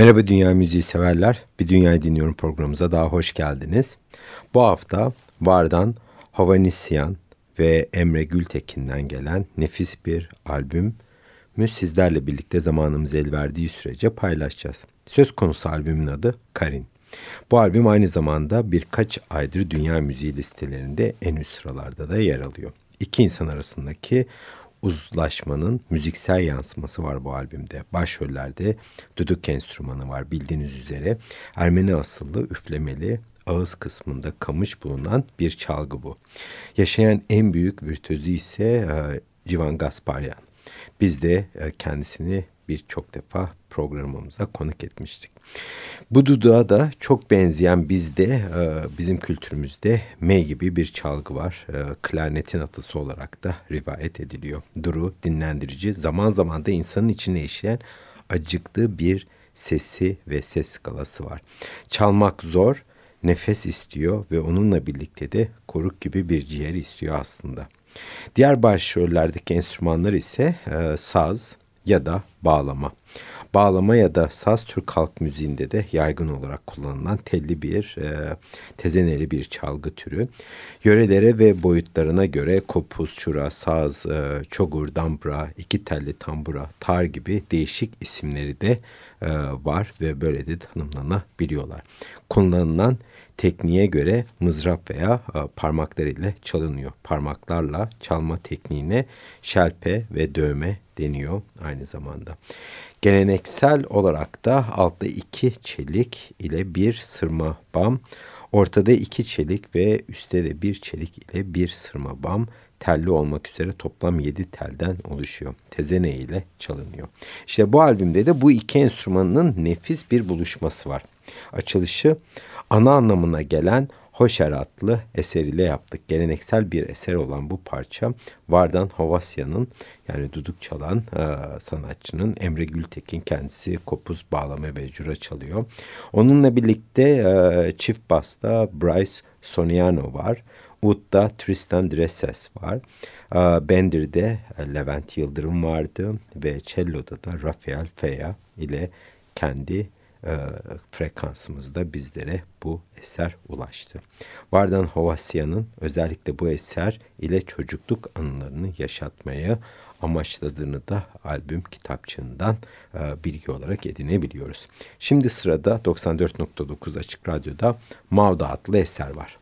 Merhaba Dünya Müziği severler. Bir Dünyayı Dinliyorum programımıza daha hoş geldiniz. Bu hafta Vardan Havanisyan ve Emre Gültekin'den gelen nefis bir albüm sizlerle birlikte zamanımız el verdiği sürece paylaşacağız. Söz konusu albümün adı Karin. Bu albüm aynı zamanda birkaç aydır dünya müziği listelerinde en üst sıralarda da yer alıyor. İki insan arasındaki uzlaşmanın müziksel yansıması var bu albümde. Başrollerde düdük enstrümanı var bildiğiniz üzere. Ermeni asıllı üflemeli ağız kısmında kamış bulunan bir çalgı bu. Yaşayan en büyük virtüözü ise e, Civan Gasparyan. Biz de e, kendisini birçok defa programımıza konuk etmiştik. Bu dudağa da çok benzeyen bizde, e, bizim kültürümüzde me gibi bir çalgı var. E, klarnetin atısı olarak da rivayet ediliyor. Duru, dinlendirici, zaman zaman da insanın içine işleyen acıklı bir sesi ve ses skalası var. Çalmak zor, nefes istiyor ve onunla birlikte de koruk gibi bir ciğer istiyor aslında. Diğer başrollerdeki enstrümanlar ise e, saz ya da bağlama. Bağlama ya da saz Türk halk müziğinde de yaygın olarak kullanılan telli bir, e, tezeneli bir çalgı türü. Yörelere ve boyutlarına göre kopuz, çura, saz, e, çogur, dambra, iki telli tambura, tar gibi değişik isimleri de e, var ve böyle de tanımlanabiliyorlar. Kullanılan tekniğe göre mızrap veya e, parmaklar ile çalınıyor. Parmaklarla çalma tekniğine şelpe ve dövme deniyor aynı zamanda. Geleneksel olarak da altta iki çelik ile bir sırma bam, ortada iki çelik ve üstte de bir çelik ile bir sırma bam telli olmak üzere toplam yedi telden oluşuyor. Tezene ile çalınıyor. İşte bu albümde de bu iki enstrümanın nefis bir buluşması var. Açılışı ana anlamına gelen Hoşer adlı eseriyle yaptık. Geleneksel bir eser olan bu parça Vardan Havasya'nın yani duduk çalan e, sanatçının Emre Gültekin kendisi kopuz bağlama ve cura çalıyor. Onunla birlikte e, çift basta Bryce Soniano var. Ud'da Tristan Dresses var. E, Bender'de Levent Yıldırım vardı ve cello'da da Rafael Feya ile kendi e, frekansımızda bizlere bu eser ulaştı. Vardan Hovasya'nın özellikle bu eser ile çocukluk anılarını yaşatmaya amaçladığını da albüm kitapçığından e, bilgi olarak edinebiliyoruz. Şimdi sırada 94.9 Açık Radyo'da Mauda adlı eser var.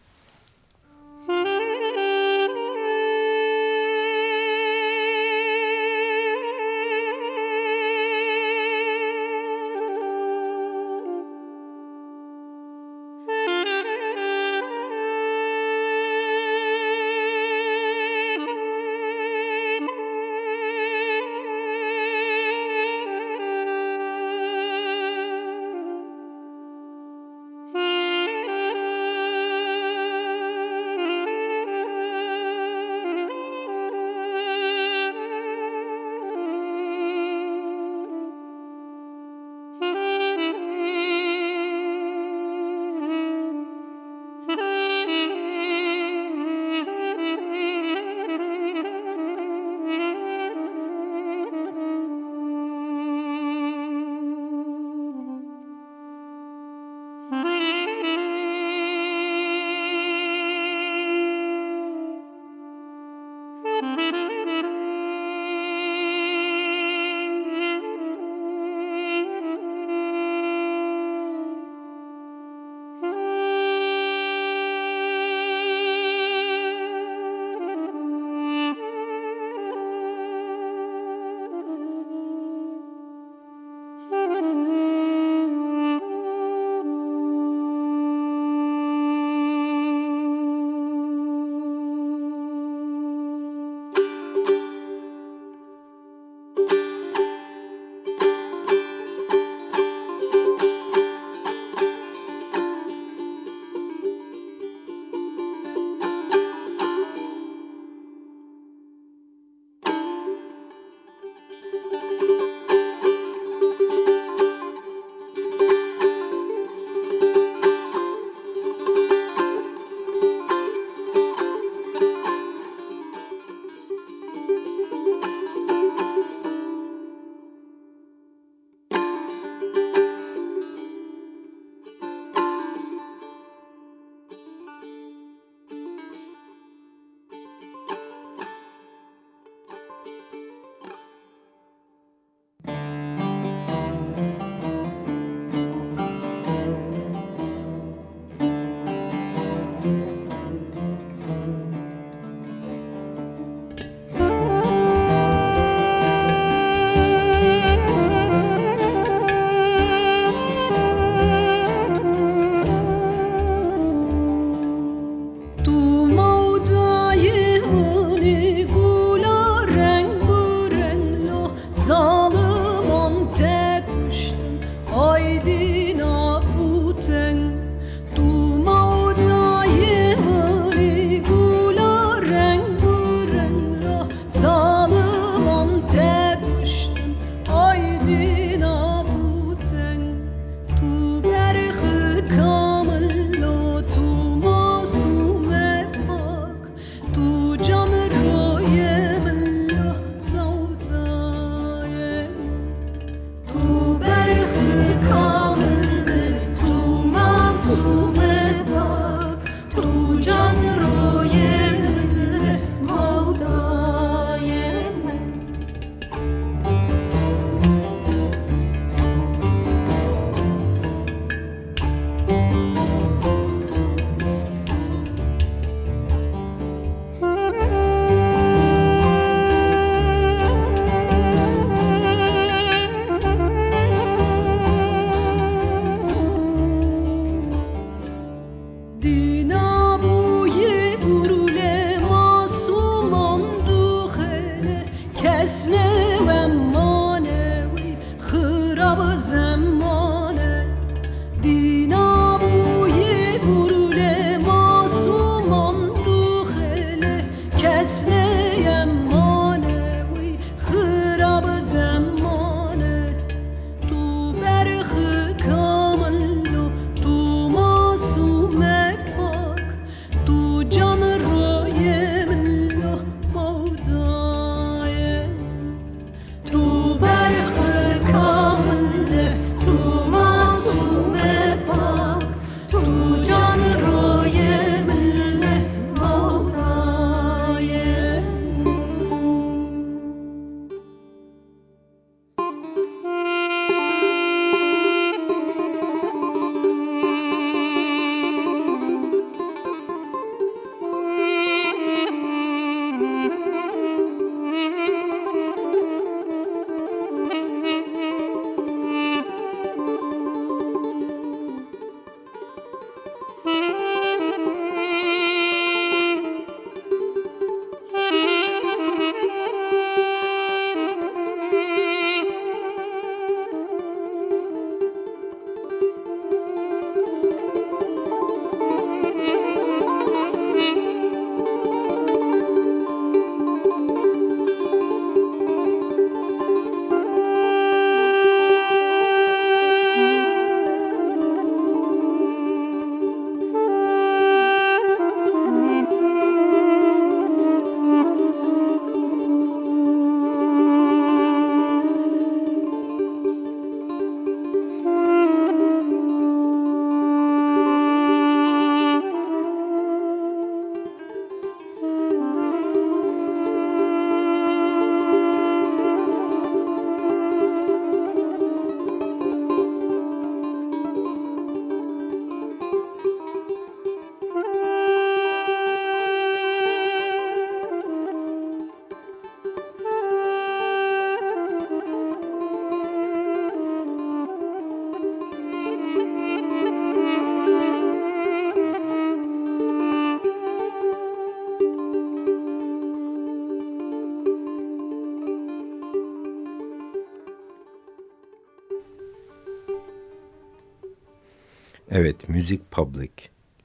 Evet, Music Public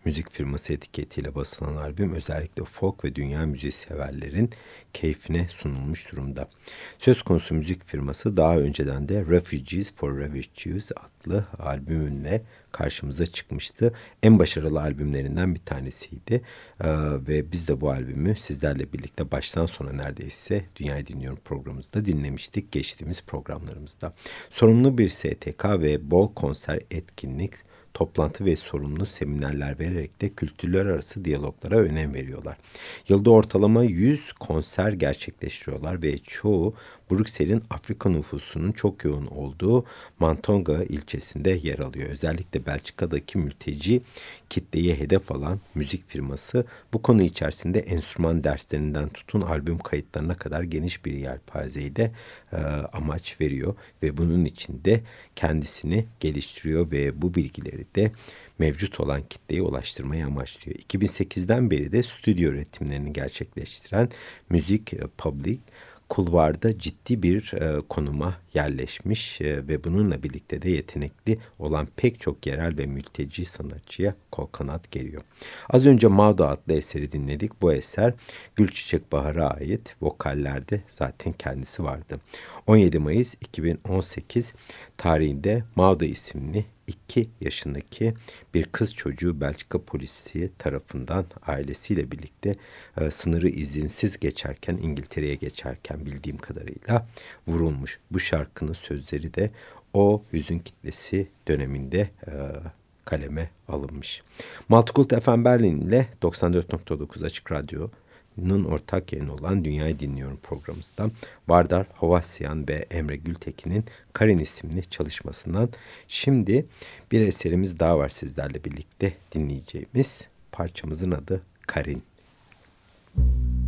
müzik firması etiketiyle basılan albüm özellikle folk ve dünya müziği severlerin keyfine sunulmuş durumda. Söz konusu müzik firması daha önceden de Refugees for Refugees adlı albümünle karşımıza çıkmıştı. En başarılı albümlerinden bir tanesiydi ee, ve biz de bu albümü sizlerle birlikte baştan sona neredeyse Dünyayı Dinliyorum programımızda dinlemiştik geçtiğimiz programlarımızda. Sorumlu bir STK ve bol konser etkinlik toplantı ve sorumlu seminerler vererek de kültürler arası diyaloglara önem veriyorlar. Yılda ortalama 100 konser gerçekleştiriyorlar ve çoğu Brüksel'in Afrika nüfusunun çok yoğun olduğu Mantonga ilçesinde yer alıyor. Özellikle Belçika'daki mülteci kitleyi hedef alan müzik firması bu konu içerisinde enstrüman derslerinden tutun albüm kayıtlarına kadar geniş bir yelpazeyi de e, amaç veriyor ve bunun içinde kendisini geliştiriyor ve bu bilgileri de mevcut olan kitleye ulaştırmayı amaçlıyor. 2008'den beri de stüdyo üretimlerini gerçekleştiren Müzik Public kulvarda ciddi bir e, konuma yerleşmiş e, ve bununla birlikte de yetenekli olan pek çok yerel ve mülteci sanatçıya kol kanat geliyor. Az önce Mağda adlı eseri dinledik. Bu eser Gülçiçek Bahar'a ait vokallerde zaten kendisi vardı. 17 Mayıs 2018 tarihinde Mağda isimli 2 yaşındaki bir kız çocuğu Belçika polisi tarafından ailesiyle birlikte e, sınırı izinsiz geçerken İngiltere'ye geçerken bildiğim kadarıyla vurulmuş. Bu şarkının sözleri de o hüzün kitlesi döneminde e, kaleme alınmış. Multicult FM Berlin ile 94.9 Açık Radyo Nun ortak yayını olan Dünyayı Dinliyorum programımızda Vardar Havasyan ve Emre Gültekin'in Karin isimli çalışmasından şimdi bir eserimiz daha var sizlerle birlikte dinleyeceğimiz parçamızın adı Karin. Müzik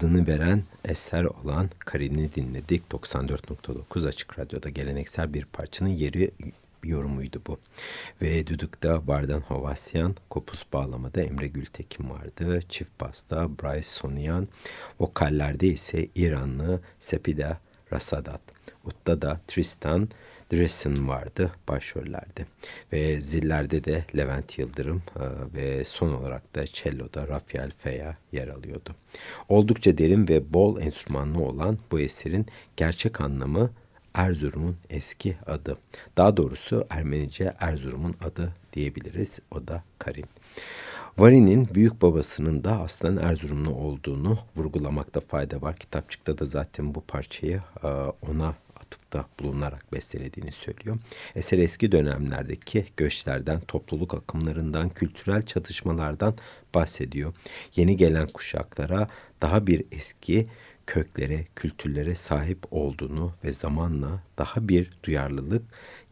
adını veren eser olan Karin'i dinledik. 94.9 Açık Radyo'da geleneksel bir parçanın yeri yorumuydu bu. Ve Düdük'te Bardan Havasyan, Kopus Bağlama'da Emre Gültekin vardı. Çift Bas'ta Bryce Sonyan, vokallerde ise İranlı Sepida Rasadat. Utta da Tristan Dressen vardı başrollerde. Ve zillerde de Levent Yıldırım e, ve son olarak da cello'da Rafael Feya yer alıyordu. Oldukça derin ve bol enstrümanlı olan bu eserin gerçek anlamı Erzurum'un eski adı. Daha doğrusu Ermenice Erzurum'un adı diyebiliriz. O da Karin. Vari'nin büyük babasının da aslen Erzurumlu olduğunu vurgulamakta fayda var. Kitapçıkta da zaten bu parçayı e, ona atıfta bulunarak bestelediğini söylüyor. Eser eski dönemlerdeki göçlerden, topluluk akımlarından, kültürel çatışmalardan bahsediyor. Yeni gelen kuşaklara daha bir eski köklere, kültürlere sahip olduğunu ve zamanla daha bir duyarlılık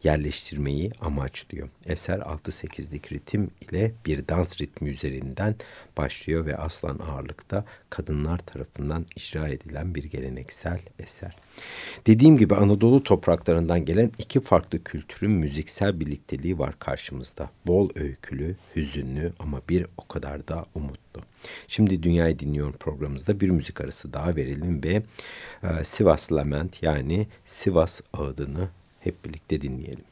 yerleştirmeyi amaçlıyor. Eser 6-8'lik ritim ile bir dans ritmi üzerinden başlıyor ve aslan ağırlıkta kadınlar tarafından icra edilen bir geleneksel eser. Dediğim gibi Anadolu topraklarından gelen iki farklı kültürün müziksel birlikteliği var karşımızda. Bol öykülü, hüzünlü ama bir o kadar da umutlu. Şimdi Dünyayı Dinliyorum programımızda bir müzik arası daha verelim ve e, Sivas Lament yani Sivas ağıdını hep birlikte dinleyelim.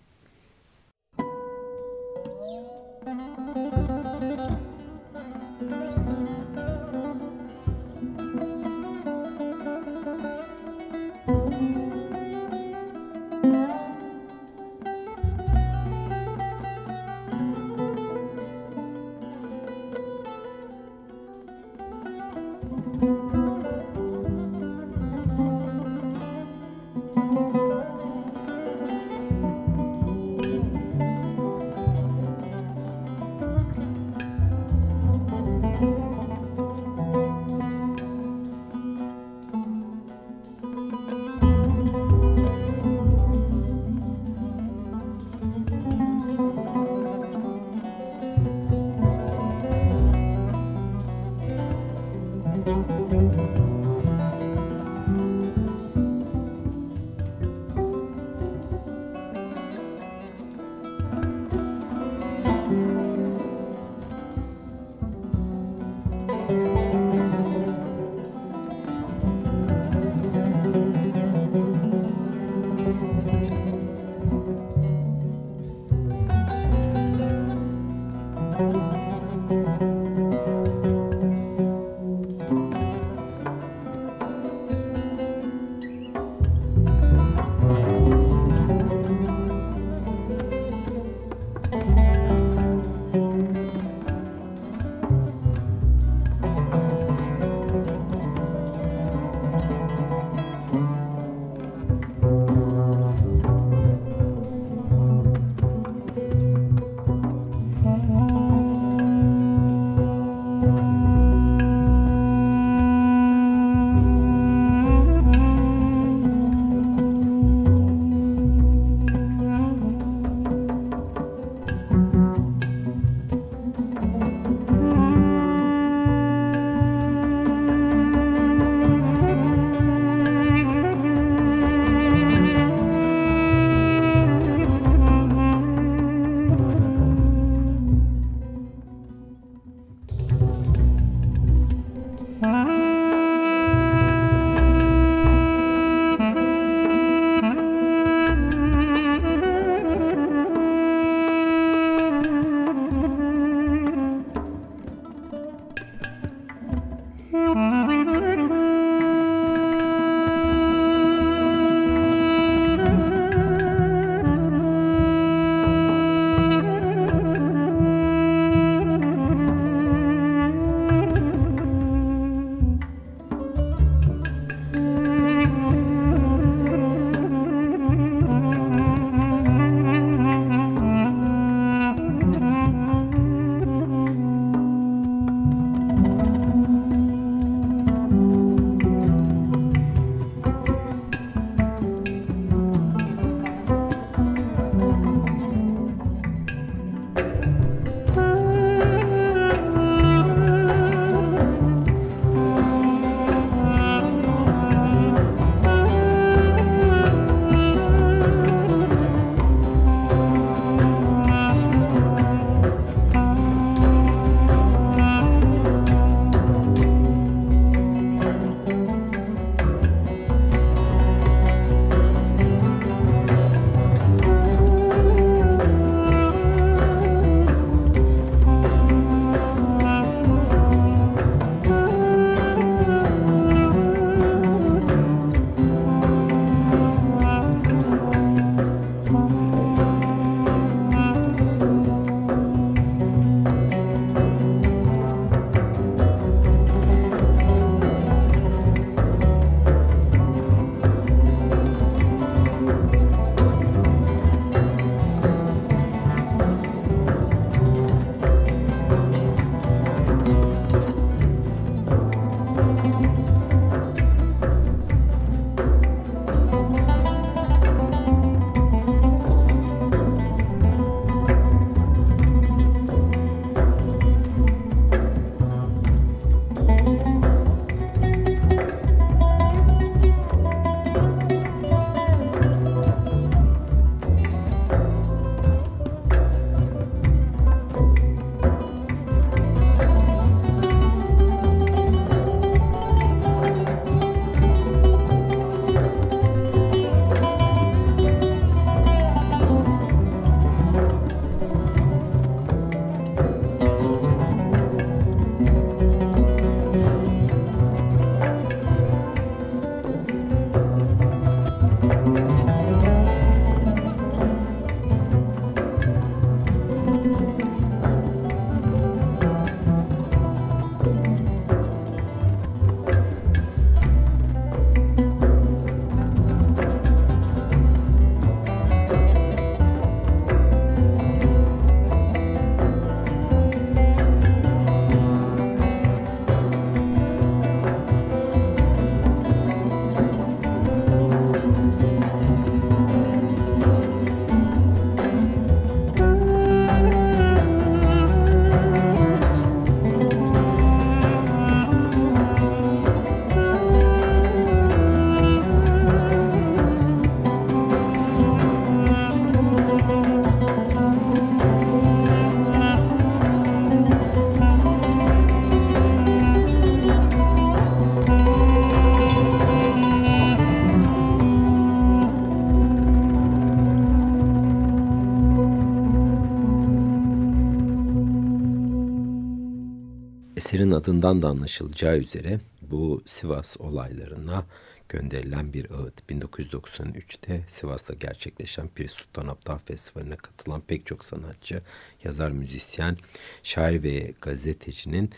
Eserin adından da anlaşılacağı üzere bu Sivas olaylarına gönderilen bir ağıt. 1993'te Sivas'ta gerçekleşen Pir Sultan Abdal Festivali'ne katılan pek çok sanatçı, yazar, müzisyen, şair ve gazetecinin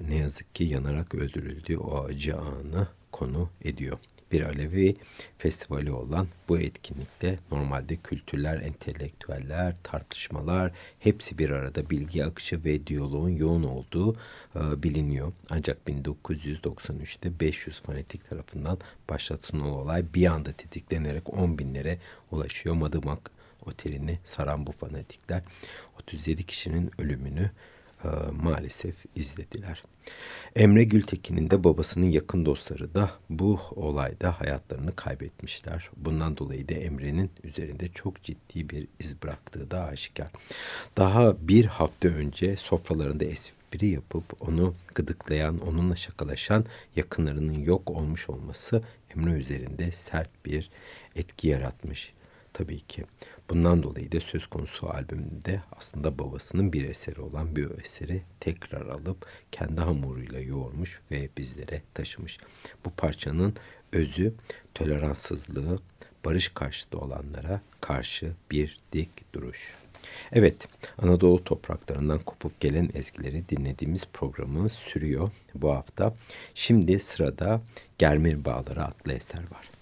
ne yazık ki yanarak öldürüldüğü o acı anı konu ediyor bir Alevi festivali olan bu etkinlikte normalde kültürler, entelektüeller, tartışmalar hepsi bir arada bilgi akışı ve diyaloğun yoğun olduğu e, biliniyor. Ancak 1993'te 500 fanatik tarafından başlatılan olay bir anda tetiklenerek 10 binlere ulaşıyor. Madımak otelini saran bu fanatikler 37 kişinin ölümünü e, maalesef izlediler. Emre Gültekin'in de babasının yakın dostları da bu olayda hayatlarını kaybetmişler. Bundan dolayı da Emre'nin üzerinde çok ciddi bir iz bıraktığı da aşikar. Daha bir hafta önce sofralarında espri yapıp onu gıdıklayan, onunla şakalaşan yakınlarının yok olmuş olması Emre üzerinde sert bir etki yaratmış tabii ki. Bundan dolayı da söz konusu albümde aslında babasının bir eseri olan bir eseri tekrar alıp kendi hamuruyla yoğurmuş ve bizlere taşımış. Bu parçanın özü toleranssızlığı, barış karşıtı olanlara karşı bir dik duruş. Evet, Anadolu topraklarından kopup gelen ezgileri dinlediğimiz programımız sürüyor bu hafta. Şimdi sırada Germir Bağları adlı eser var.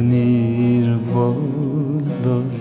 Görünür bağlar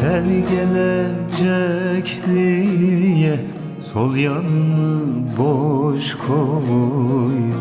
Sen gelecek diye Sol yanımı boş koydum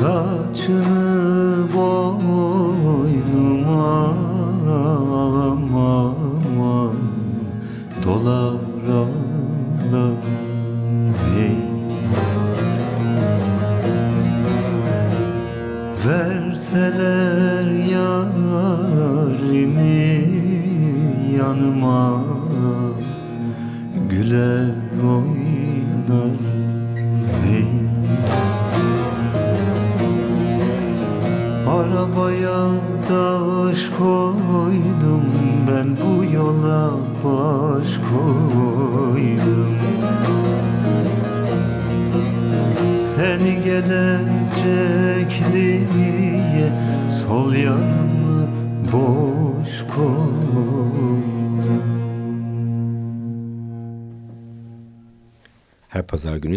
Love.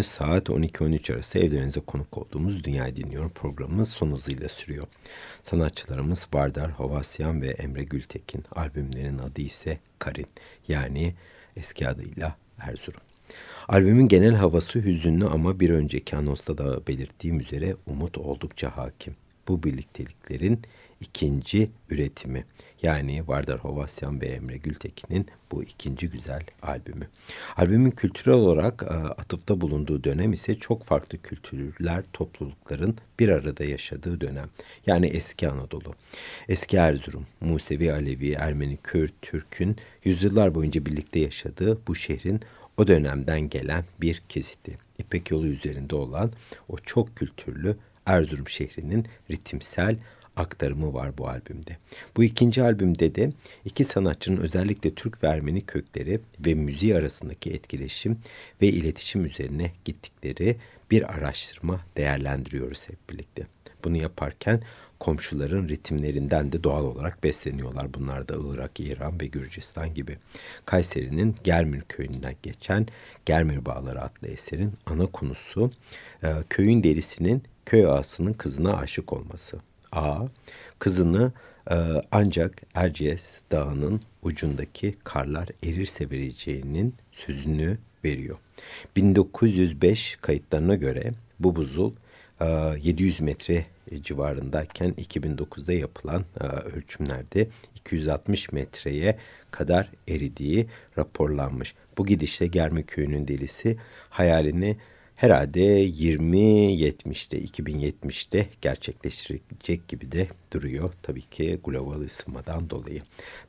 Saat 12-13 arası evlerinize konuk olduğumuz Dünyayı Dinliyorum programımız son hızıyla sürüyor. Sanatçılarımız Vardar Hovasyan ve Emre Gültekin. Albümlerin adı ise Karin yani eski adıyla Erzurum. Albümün genel havası hüzünlü ama bir önceki anonsta da belirttiğim üzere umut oldukça hakim. Bu birlikteliklerin ikinci üretimi. Yani Vardar Hovasyan ve Emre Gültekin'in bu ikinci güzel albümü. Albümün kültürel olarak e, atıfta bulunduğu dönem ise çok farklı kültürler, toplulukların bir arada yaşadığı dönem. Yani eski Anadolu, eski Erzurum, Musevi, Alevi, Ermeni, Kürt, Türk'ün yüzyıllar boyunca birlikte yaşadığı bu şehrin o dönemden gelen bir kesiti. İpek yolu üzerinde olan o çok kültürlü Erzurum şehrinin ritimsel aktarımı var bu albümde. Bu ikinci albümde de iki sanatçının özellikle Türk ve Ermeni kökleri ve müziği arasındaki etkileşim ve iletişim üzerine gittikleri bir araştırma değerlendiriyoruz hep birlikte. Bunu yaparken komşuların ritimlerinden de doğal olarak besleniyorlar. Bunlar da Irak, İran ve Gürcistan gibi. Kayseri'nin Germir köyünden geçen Germir Bağları adlı eserin ana konusu köyün derisinin köy ağasının kızına aşık olması. A. Kızını e, ancak Erciyes Dağı'nın ucundaki karlar erirse vereceğinin sözünü veriyor. 1905 kayıtlarına göre bu buzul e, 700 metre civarındayken 2009'da yapılan e, ölçümlerde 260 metreye kadar eridiği raporlanmış. Bu gidişle Germe Köyü'nün delisi hayalini herhalde 2070'te 2070'te gerçekleştirecek gibi de duruyor. Tabii ki global ısınmadan dolayı.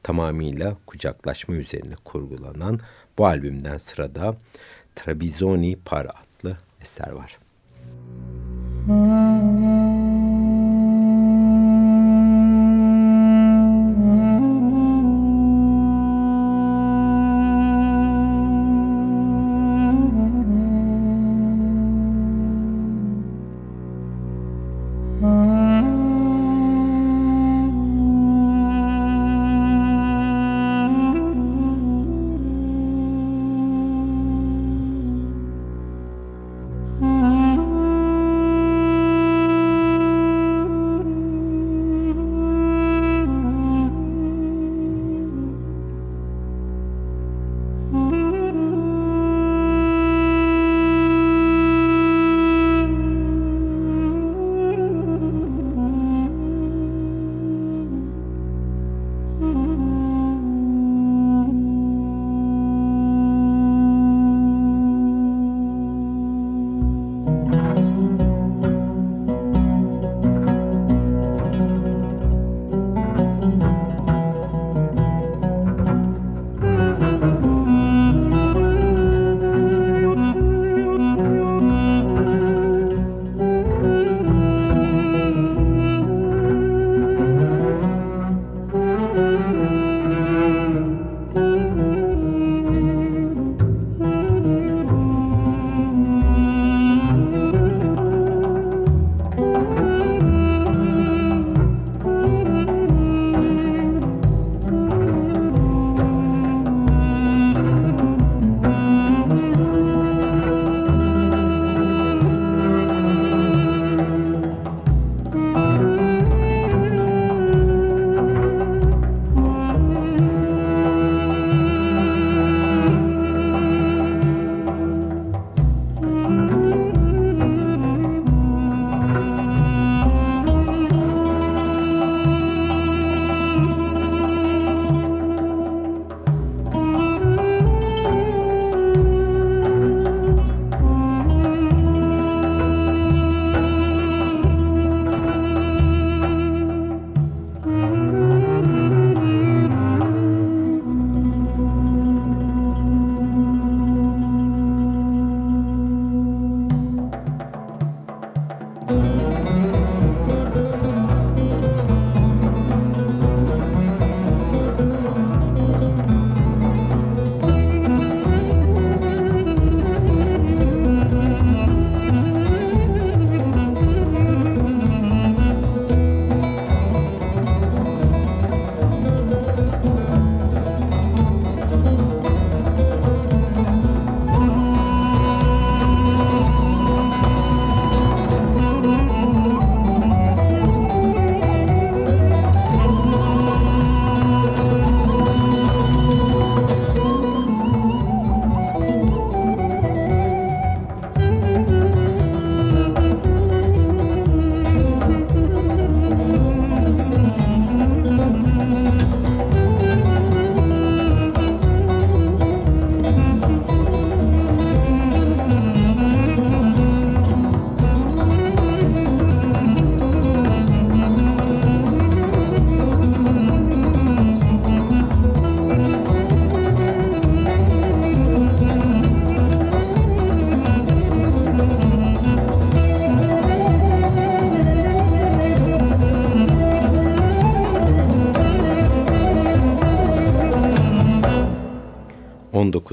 Tamamıyla kucaklaşma üzerine kurgulanan bu albümden sırada Trabizoni Par adlı eser var. Müzik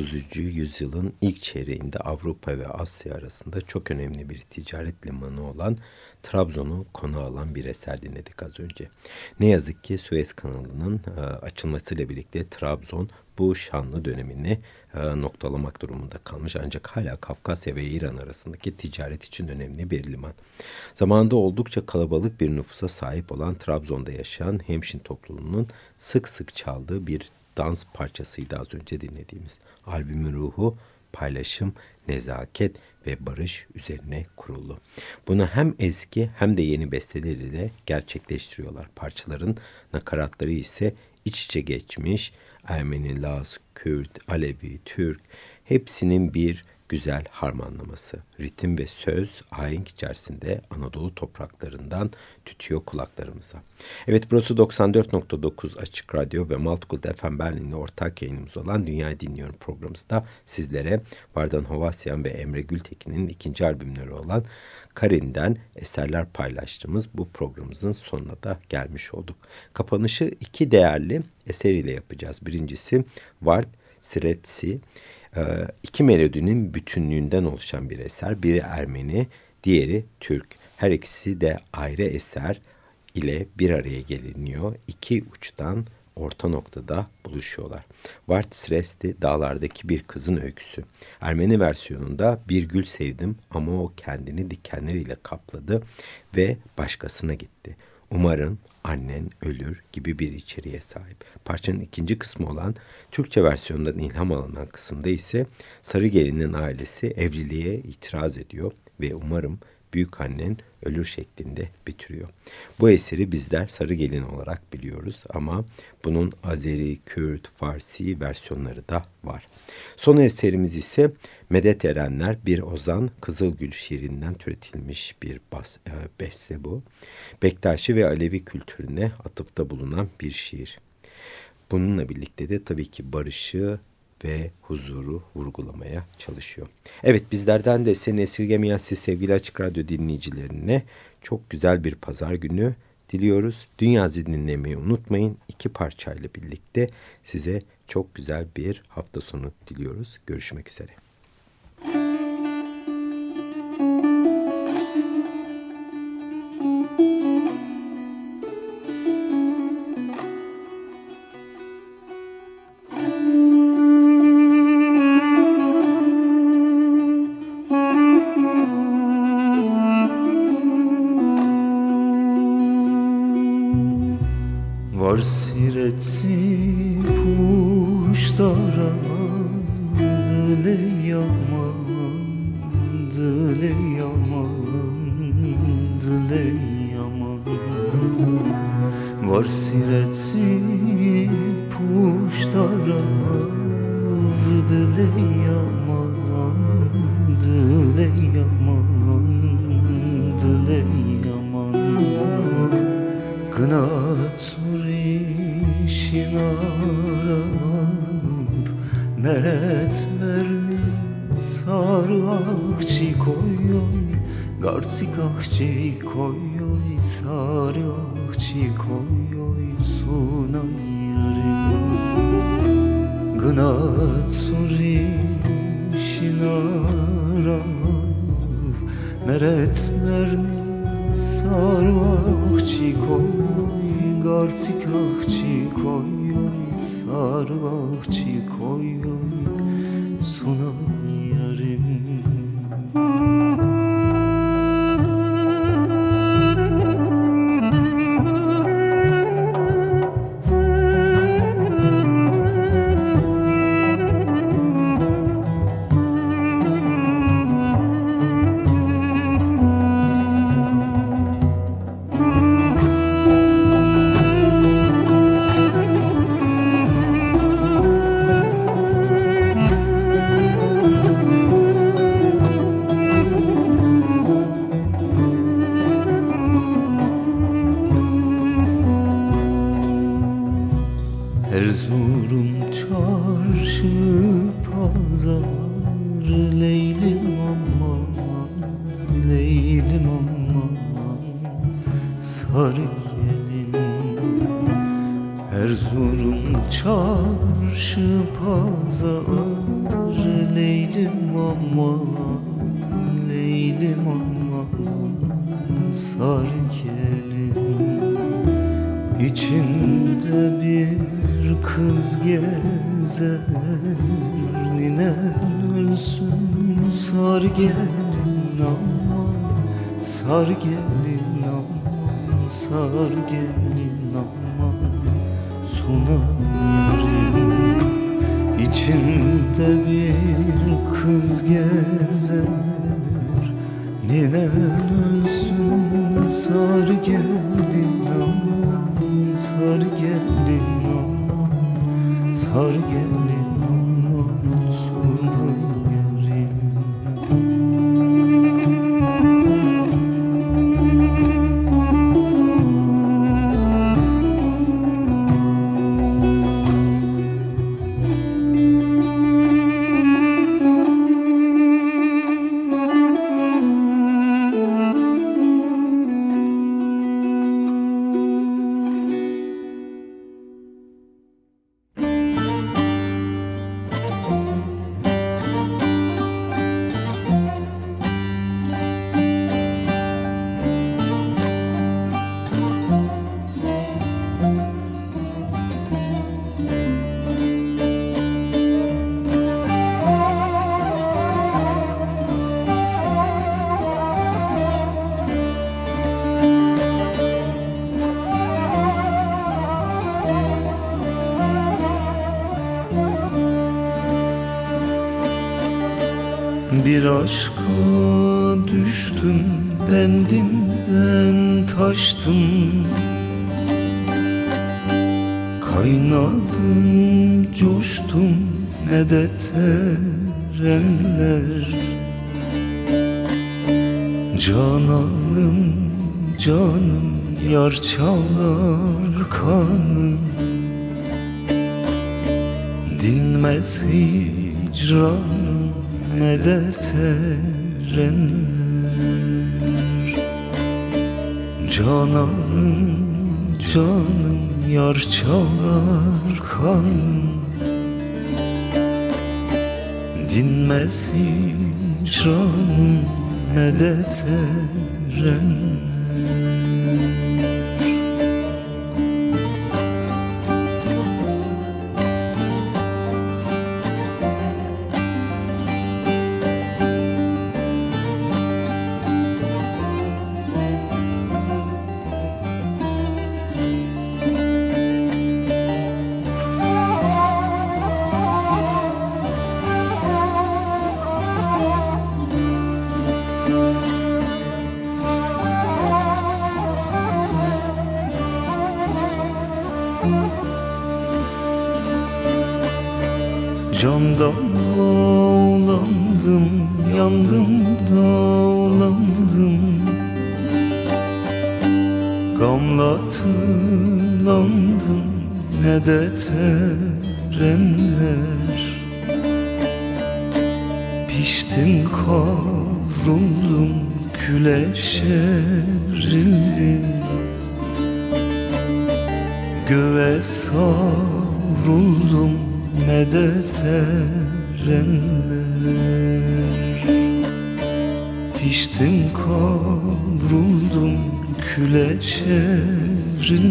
19. yüzyılın ilk çeyreğinde Avrupa ve Asya arasında çok önemli bir ticaret limanı olan Trabzon'u konu alan bir eser dinledik az önce. Ne yazık ki Suez kanalının e, açılmasıyla birlikte Trabzon bu şanlı dönemini e, noktalamak durumunda kalmış ancak hala Kafkasya ve İran arasındaki ticaret için önemli bir liman. Zamanında oldukça kalabalık bir nüfusa sahip olan Trabzon'da yaşayan hemşin topluluğunun sık sık çaldığı bir dans parçasıydı az önce dinlediğimiz. Albümün ruhu paylaşım, nezaket ve barış üzerine kurulu. Bunu hem eski hem de yeni besteleriyle gerçekleştiriyorlar. Parçaların nakaratları ise iç içe geçmiş, Ermeni, Laz, Kürt, Alevi, Türk hepsinin bir güzel harmanlaması. Ritim ve söz ahenk içerisinde Anadolu topraklarından tütüyor kulaklarımıza. Evet burası 94.9 Açık Radyo ve Multicult FM Berlin'le ortak yayınımız olan Dünya Dinliyorum programımızda sizlere Vardan Hovasyan ve Emre Gültekin'in ikinci albümleri olan Karin'den eserler paylaştığımız bu programımızın sonuna da gelmiş olduk. Kapanışı iki değerli eseriyle yapacağız. Birincisi Vard Siretsi e, iki melodinin bütünlüğünden oluşan bir eser. Biri Ermeni, diğeri Türk. Her ikisi de ayrı eser ile bir araya geliniyor. İki uçtan orta noktada buluşuyorlar. Vart Sresti dağlardaki bir kızın öyküsü. Ermeni versiyonunda bir gül sevdim ama o kendini dikenleriyle kapladı ve başkasına gitti. Umarım annen ölür gibi bir içeriğe sahip. Parçanın ikinci kısmı olan Türkçe versiyonundan ilham alınan kısımda ise Sarı Gelin'in ailesi evliliğe itiraz ediyor ve umarım büyük annen ölür şeklinde bitiriyor. Bu eseri bizler Sarı Gelin olarak biliyoruz ama bunun Azeri, Kürt, Farsi versiyonları da var. Son eserimiz ise Medet Erenler bir Ozan Kızılgül şiirinden türetilmiş bir bas, e, beste bu. Bektaşi ve Alevi kültürüne atıfta bulunan bir şiir. Bununla birlikte de tabii ki barışı ve huzuru vurgulamaya çalışıyor. Evet bizlerden de seni esirgemeyen siz sevgili Açık Radyo dinleyicilerine çok güzel bir pazar günü diliyoruz. Dünya dinlemeyi unutmayın. İki parçayla birlikte size çok güzel bir hafta sonu diliyoruz. Görüşmek üzere. 사려지 고요이순하이리 그나츠리 시나라 메렛메르니 사려지 고요이 가르치카치 고요이 사려지 고요이 순하 Sar gelin aman sunarım İçimde bir kız gezer. Ninen ölsün sar gelin aman Sar gelin aman Sar gelin çalar kanım. Dinmez hicranım medet erenler. Cananım canım yar çalar kanım. Dinmez hicranım medet erenler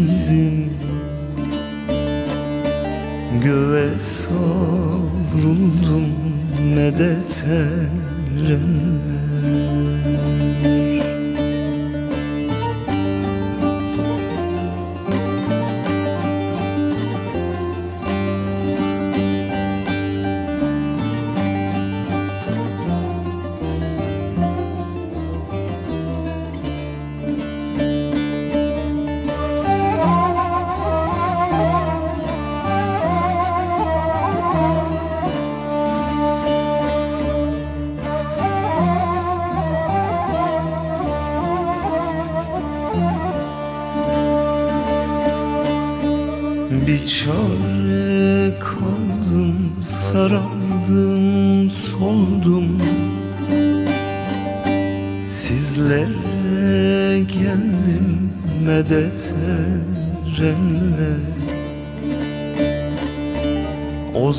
çevrildim Göğe savruldum medet erenler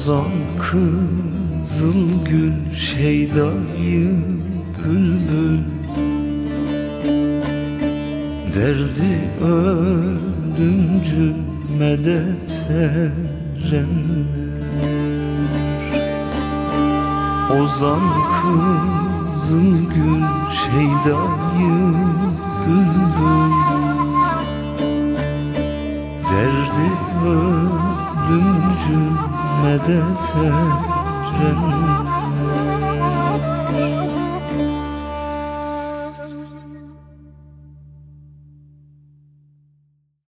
Ozan kızıl gül şeydayı bülbül. Derdi ölümcül medet erenler Ozan kızıl gül şeydayı bülbül medet eren